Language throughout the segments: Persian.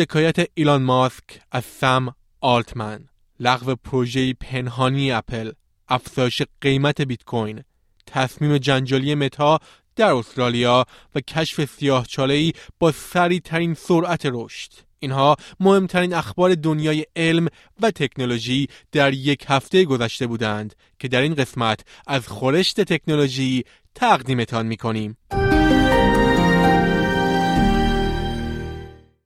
شکایت ایلان ماسک از سم آلتمن لغو پروژه پنهانی اپل افزایش قیمت بیت کوین تصمیم جنجالی متا در استرالیا و کشف سیاه ای با سریع ترین سرعت رشد. اینها مهمترین اخبار دنیای علم و تکنولوژی در یک هفته گذشته بودند که در این قسمت از خورشت تکنولوژی تقدیمتان می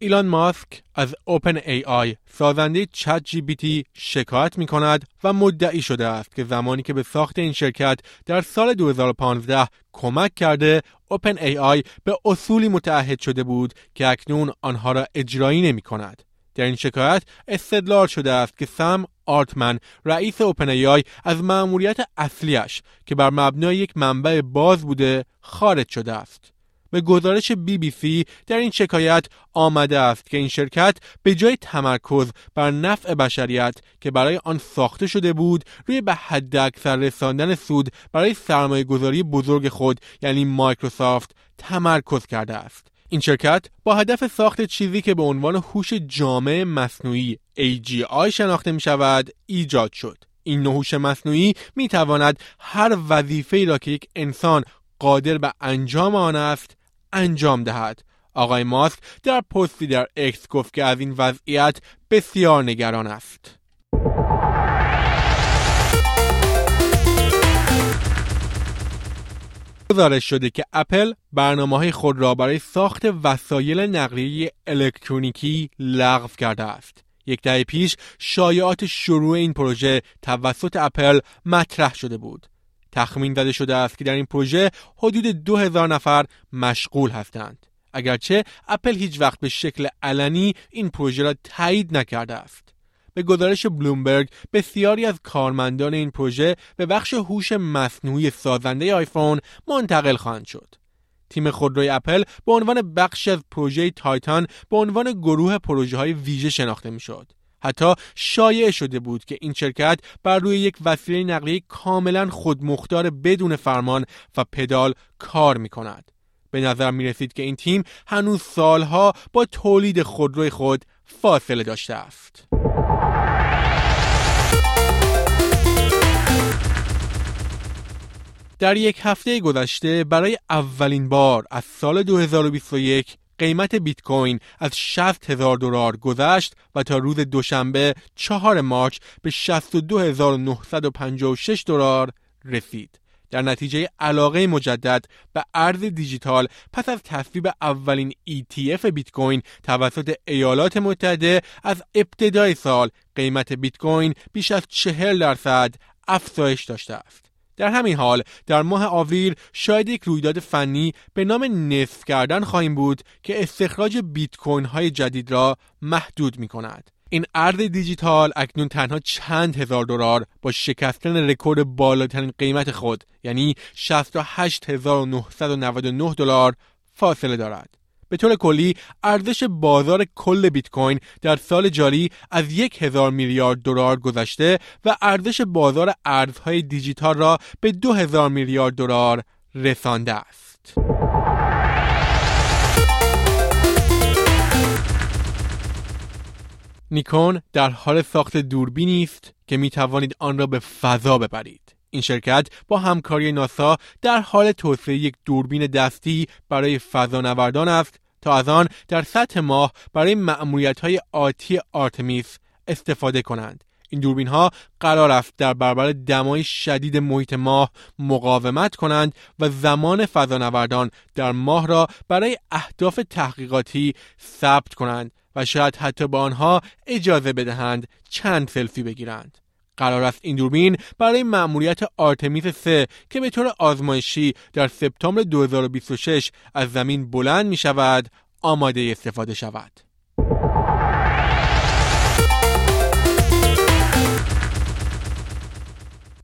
ایلان ماسک از اوپن ای آی سازنده چت جی بی تی شکایت می کند و مدعی شده است که زمانی که به ساخت این شرکت در سال 2015 کمک کرده OpenAI به اصولی متعهد شده بود که اکنون آنها را اجرایی نمی کند. در این شکایت استدلال شده است که سم آلتمن رئیس OpenAI از مأموریت اصلیش که بر مبنای یک منبع باز بوده خارج شده است. به گزارش بی بی سی در این شکایت آمده است که این شرکت به جای تمرکز بر نفع بشریت که برای آن ساخته شده بود روی به حد اکثر رساندن سود برای سرمایه گذاری بزرگ خود یعنی مایکروسافت تمرکز کرده است. این شرکت با هدف ساخت چیزی که به عنوان هوش جامع مصنوعی AGI شناخته می شود ایجاد شد. این نوع مصنوعی می تواند هر وظیفه‌ای را که یک انسان قادر به انجام آن است انجام دهد آقای ماسک در پستی در اکس گفت که از این وضعیت بسیار نگران است گزارش شده که اپل برنامه های خود را برای ساخت وسایل نقلیه الکترونیکی لغو کرده است. یک دهه پیش شایعات شروع این پروژه توسط اپل مطرح شده بود. تخمین زده شده است که در این پروژه حدود 2000 نفر مشغول هستند. اگرچه اپل هیچ وقت به شکل علنی این پروژه را تایید نکرده است. به گزارش بلومبرگ بسیاری از کارمندان این پروژه به بخش هوش مصنوعی سازنده آیفون منتقل خواهند شد. تیم خودروی اپل به عنوان بخشی از پروژه تایتان به عنوان گروه پروژه های ویژه شناخته می شد. حتی شایع شده بود که این شرکت بر روی یک وسیله نقلیه کاملا خودمختار بدون فرمان و پدال کار می کند. به نظر می رسید که این تیم هنوز سالها با تولید خودروی خود فاصله داشته است. در یک هفته گذشته برای اولین بار از سال 2021 قیمت بیت کوین از 60 هزار دلار گذشت و تا روز دوشنبه 4 مارچ به 62956 دلار رسید. در نتیجه علاقه مجدد به ارز دیجیتال پس از تصویب اولین ETF بیت کوین توسط ایالات متحده از ابتدای سال قیمت بیت کوین بیش از 40 درصد افزایش داشته است. در همین حال در ماه آوریل شاهد یک رویداد فنی به نام نصف کردن خواهیم بود که استخراج بیت کوین های جدید را محدود می کند. این ارز دیجیتال اکنون تنها چند هزار دلار با شکستن رکورد بالاترین قیمت خود یعنی 68999 دلار فاصله دارد. به طور کلی ارزش بازار کل بیت کوین در سال جاری از یک هزار میلیارد دلار گذشته و ارزش بازار ارزهای دیجیتال را به دو هزار میلیارد دلار رسانده است. نیکون در حال ساخت دوربینی است که می توانید آن را به فضا ببرید. این شرکت با همکاری ناسا در حال توسعه یک دوربین دستی برای فضانوردان است تا از آن در سطح ماه برای مأموریت های آتی آرتمیس استفاده کنند. این دوربین ها قرار است در برابر دمای شدید محیط ماه مقاومت کنند و زمان فضانوردان در ماه را برای اهداف تحقیقاتی ثبت کنند و شاید حتی با آنها اجازه بدهند چند سلفی بگیرند. قرار است این دوربین برای مأموریت آرتمیس 3 که به طور آزمایشی در سپتامبر 2026 از زمین بلند می شود آماده استفاده شود.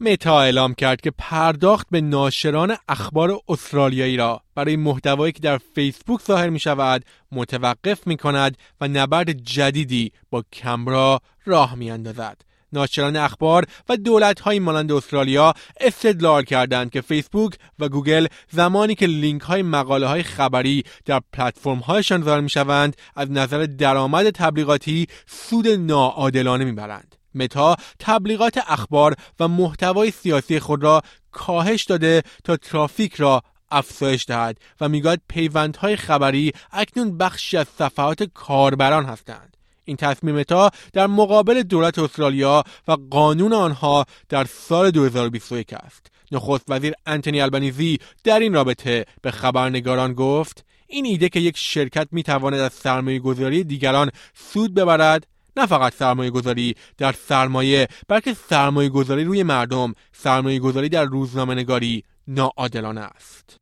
متا اعلام کرد که پرداخت به ناشران اخبار استرالیایی را برای محتوایی که در فیسبوک ظاهر می شود متوقف می کند و نبرد جدیدی با کمرا راه می اندازد. ناشران اخبار و دولت های مانند استرالیا استدلال کردند که فیسبوک و گوگل زمانی که لینک های مقاله های خبری در پلتفرم هایشان ظاهر می شوند از نظر درآمد تبلیغاتی سود ناعادلانه می‌برند. متا تبلیغات اخبار و محتوای سیاسی خود را کاهش داده تا ترافیک را افزایش دهد و می‌گوید پیوندهای خبری اکنون بخشی از صفحات کاربران هستند این تصمیم متا در مقابل دولت استرالیا و قانون آنها در سال 2021 است. نخست وزیر انتونی البنیزی در این رابطه به خبرنگاران گفت این ایده که یک شرکت می تواند از سرمایه گذاری دیگران سود ببرد نه فقط سرمایه گذاری در سرمایه بلکه سرمایه گذاری روی مردم سرمایه گذاری در روزنامه نگاری ناعادلانه است.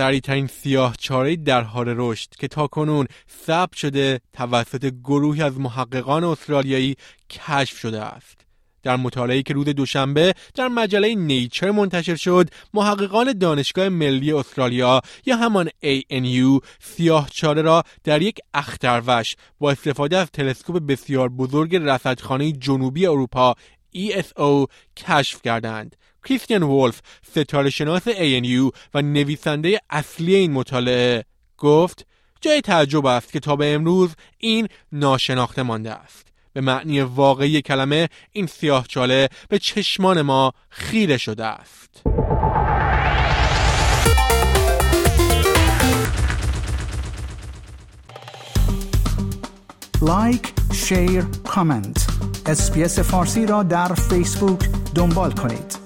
سریعترین سیاه چاره در حال رشد که تا کنون ثبت شده توسط گروهی از محققان استرالیایی کشف شده است. در مطالعه‌ای که روز دوشنبه در مجله نیچر منتشر شد محققان دانشگاه ملی استرالیا یا همان ANU چاره را در یک اختروش با استفاده از تلسکوپ بسیار بزرگ رصدخانه جنوبی اروپا ESO کشف کردند. کریستیان وولف ستاره شناس ANU و نویسنده اصلی این مطالعه گفت جای تعجب است که تا به امروز این ناشناخته مانده است. به معنی واقعی کلمه این سیاه چاله به چشمان ما خیره شده است. لایک، share، کامنت اسپیس فارسی را در فیسبوک دنبال کنید.